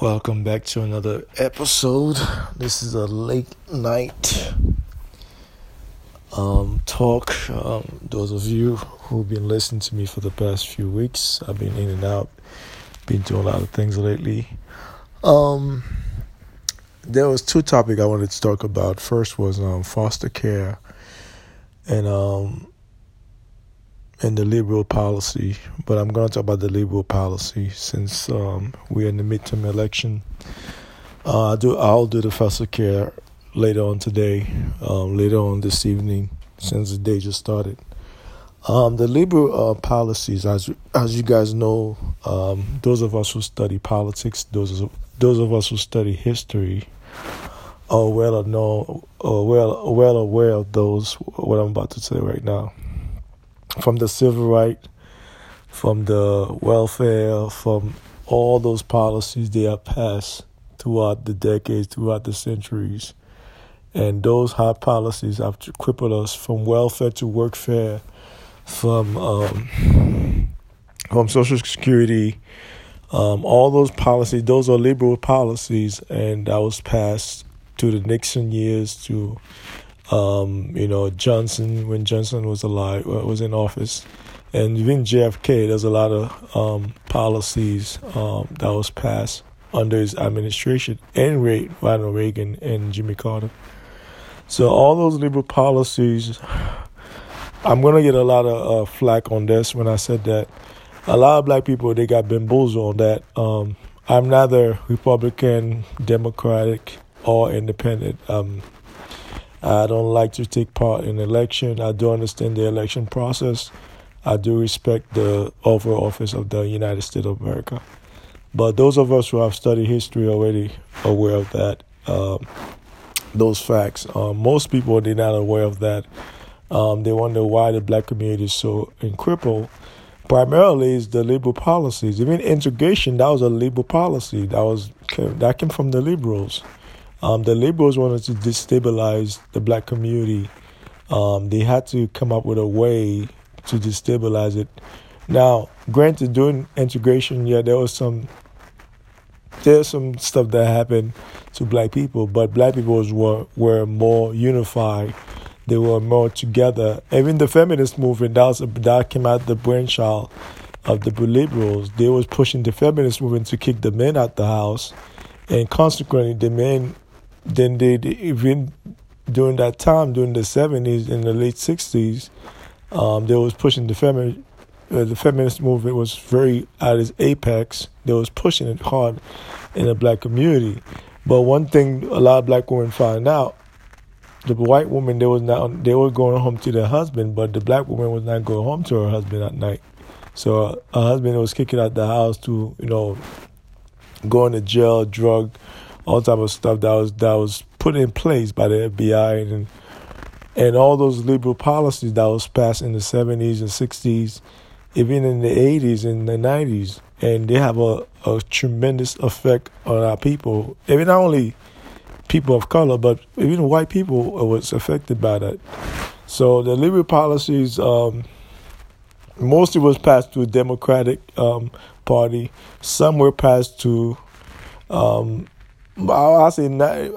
Welcome back to another episode. This is a late night um, talk. Um, those of you who've been listening to me for the past few weeks, I've been in and out, been doing a lot of things lately. Um, there was two topics I wanted to talk about. First was um, foster care, and um, and the liberal policy, but I'm going to talk about the liberal policy since um, we're in the midterm election. Uh, I do. I'll do the foster care later on today, um, later on this evening, since the day just started. Um, the liberal uh, policies, as as you guys know, um, those of us who study politics, those of, those of us who study history, are well know, are well well aware of those. What I'm about to say right now from the civil right, from the welfare, from all those policies they have passed throughout the decades, throughout the centuries. And those high policies have crippled us from welfare to workfare, from um, from Social Security, um, all those policies. Those are liberal policies, and that was passed to the Nixon years, to um, you know, Johnson when Johnson was alive uh, was in office, and even JFK. There's a lot of um, policies um, that was passed under his administration, and Ronald Reagan and Jimmy Carter. So all those liberal policies, I'm gonna get a lot of uh, flack on this when I said that. A lot of black people they got bamboozled on that. Um, I'm neither Republican, Democratic, or independent. Um, I don't like to take part in election. I do understand the election process. I do respect the overall office of the United States of America. But those of us who have studied history already aware of that, um, those facts. Um, most people they're not aware of that. Um, they wonder why the black community is so crippled. Primarily, is the liberal policies. Even integration, that was a liberal policy. That was that came from the liberals. Um, the liberals wanted to destabilize the black community. Um, they had to come up with a way to destabilize it. Now, granted, during integration, yeah, there was some there's some stuff that happened to black people, but black people were were more unified. They were more together. Even the feminist movement that was, that came out the brainchild of the liberals. They was pushing the feminist movement to kick the men out of the house, and consequently, the men then they, they even during that time, during the seventies and the late sixties, um, they was pushing the feminist. Uh, the feminist movement was very at its apex. They was pushing it hard in the black community. But one thing a lot of black women find out, the white woman they was not they were going home to their husband, but the black woman was not going home to her husband at night. So her husband was kicking out the house to you know going to jail, drug, all type of stuff that was that was put in place by the FBI and and all those liberal policies that was passed in the seventies and sixties, even in the eighties and the nineties, and they have a, a tremendous effect on our people. Even not only people of color, but even white people was affected by that. So the liberal policies um, mostly was passed to Democratic um, Party. Some were passed to um, I'll say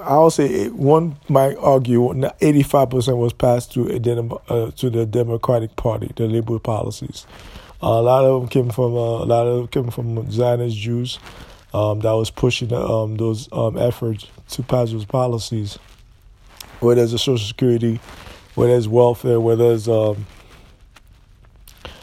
I'll say one might argue eighty five percent was passed to uh, to the Democratic Party, the liberal policies. Uh, a lot of them came from uh, a lot of them came from Zionist Jews um, that was pushing um, those um, efforts to pass those policies. Whether it's Social Security, whether it's welfare, whether it's um,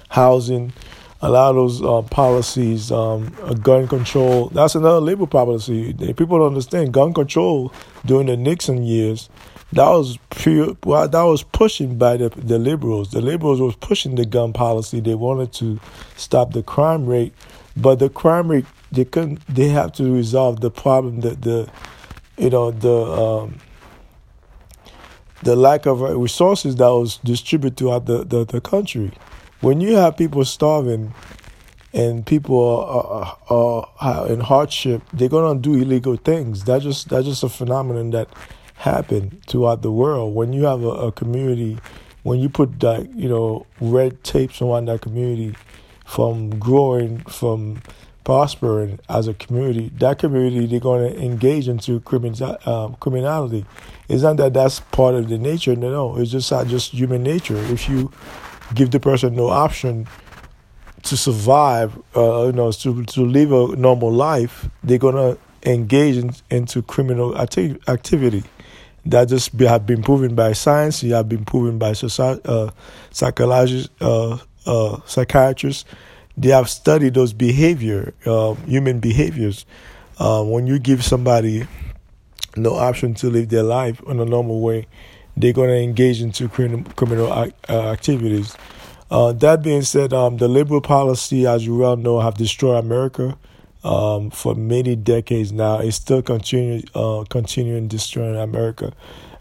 housing a lot of those uh, policies, um, gun control. That's another labor policy. People don't understand gun control during the Nixon years. That was pure. Well, that was pushing by the the liberals. The liberals was pushing the gun policy. They wanted to stop the crime rate, but the crime rate they couldn't. They have to resolve the problem that the, you know the. Um, the lack of resources that was distributed throughout the, the, the country when you have people starving and people are, are, are in hardship, they're gonna do illegal things. That's just that's just a phenomenon that happened throughout the world. When you have a, a community, when you put that you know red tapes around that community, from growing, from prospering as a community, that community they're going to engage into um, criminality. It's not that that's part of the nature. No, no, it's just not just human nature. If you give the person no option to survive, uh, you know, to to live a normal life, they're gonna engage in, into criminal acti- activity. That just be, have been proven by science. You have been proven by society, uh, psychologists, uh, uh, psychiatrists. They have studied those behavior, uh, human behaviors. Uh, when you give somebody no option to live their life in a normal way, they're going to engage into criminal uh, activities. Uh, that being said, um, the liberal policy, as you well know, have destroyed America um, for many decades now. It's still continuing, uh, continuing destroying America.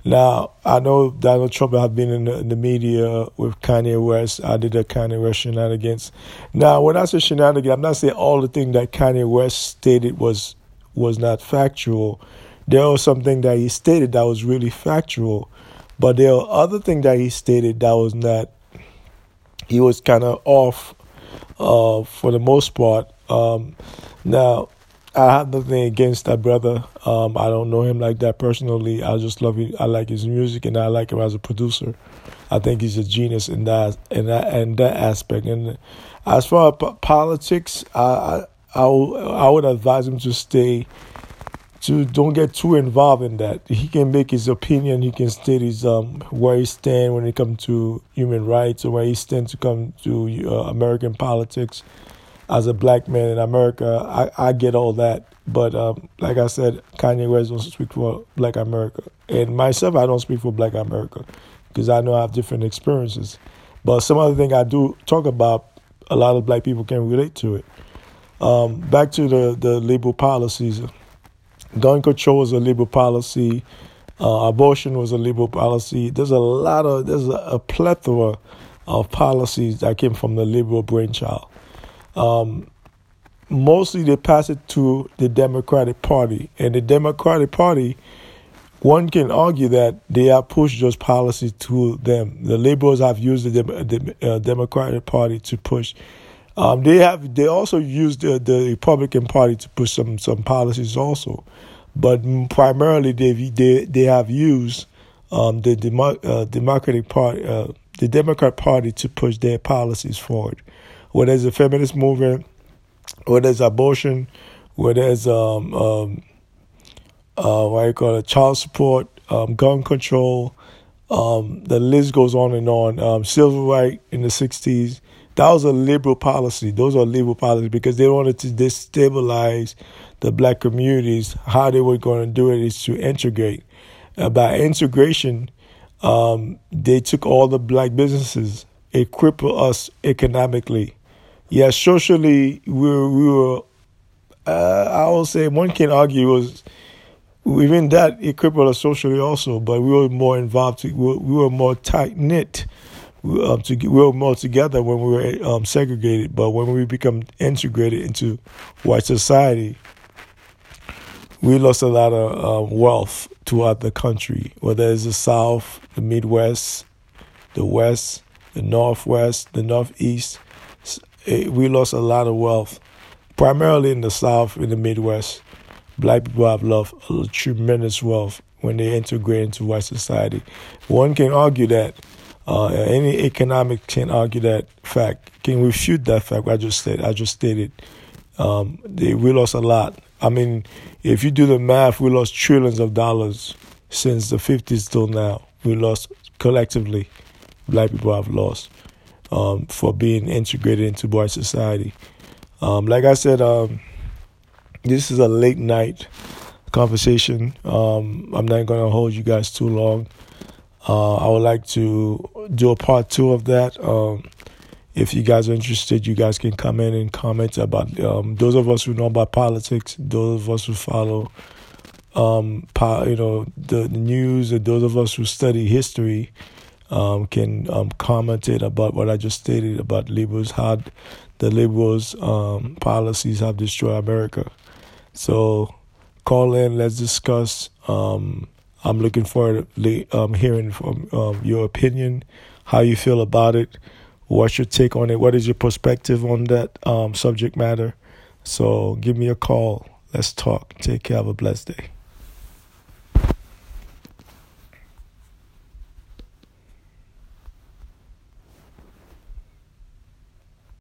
Now, I know Donald Trump have been in the, in the, media with Kanye West. I did a Kanye West shenanigans. Now, when I say shenanigans, I'm not saying all the things that Kanye West stated was was not factual. There was something that he stated that was really factual, but are other things that he stated that was not he was kind of off uh, for the most part. Um, now, I have nothing against that brother. Um, I don't know him like that personally. I just love him. I like his music, and I like him as a producer. I think he's a genius in that in that in that aspect. And as far as politics, I, I, I would advise him to stay to don't get too involved in that. He can make his opinion. He can state his um where he stand when it comes to human rights or where he stand to come to uh, American politics. As a black man in America, I, I get all that. But um, like I said, Kanye West don't speak for Black America, and myself, I don't speak for Black America because I know I have different experiences. But some other thing I do talk about, a lot of black people can relate to it. Um, back to the the liberal policies Gun control was a liberal policy. Uh, abortion was a liberal policy. There's a lot of there's a, a plethora of policies that came from the liberal brainchild. Um, mostly they pass it to the Democratic Party, and the Democratic Party, one can argue that they have pushed those policies to them. The liberals have used the, the uh, Democratic Party to push. Um, they have they also used the, the Republican Party to push some some policies also but primarily they they they have used um, the Demo- uh, Democratic Party, uh, the Democrat Party, to push their policies forward. Whether it's a feminist movement, whether it's abortion, whether it's um, um, uh, what you call it, child support, um, gun control, um, the list goes on and on. Um, civil rights in the '60s, that was a liberal policy. Those are liberal policies because they wanted to destabilize the black communities. How they were going to do it is to integrate. Uh, by integration, um, they took all the black businesses. It crippled us economically. Yes, socially, we were, we were uh, I will say one can argue was even that it crippled us socially also, but we were more involved. We were, we were more tight knit um, to, we were more together when we were um, segregated, but when we become integrated into white society, we lost a lot of uh, wealth throughout the country, whether it's the South, the Midwest, the West, the Northwest, the Northeast. We lost a lot of wealth, primarily in the South, in the Midwest. Black people have lost tremendous wealth when they integrate into white society. One can argue that uh, any economic can argue that fact, can refute that fact. I just said, I just stated, um, they, we lost a lot. I mean, if you do the math, we lost trillions of dollars since the 50s till now. We lost collectively, black people have lost um, for being integrated into white society. Um, like I said, um, this is a late night conversation. Um, I'm not going to hold you guys too long. Uh, I would like to do a part two of that. Um, if you guys are interested, you guys can come in and comment about um, those of us who know about politics, those of us who follow, um, po- you know, the, the, news, and those of us who study history um, can um, comment it about what I just stated about liberals, how the liberals' um, policies have destroyed America. So call in, let's discuss. Um, I'm looking forward to um, hearing from um, your opinion, how you feel about it, what's your take on it, what is your perspective on that um, subject matter. So give me a call. Let's talk. Take care. Have a blessed day.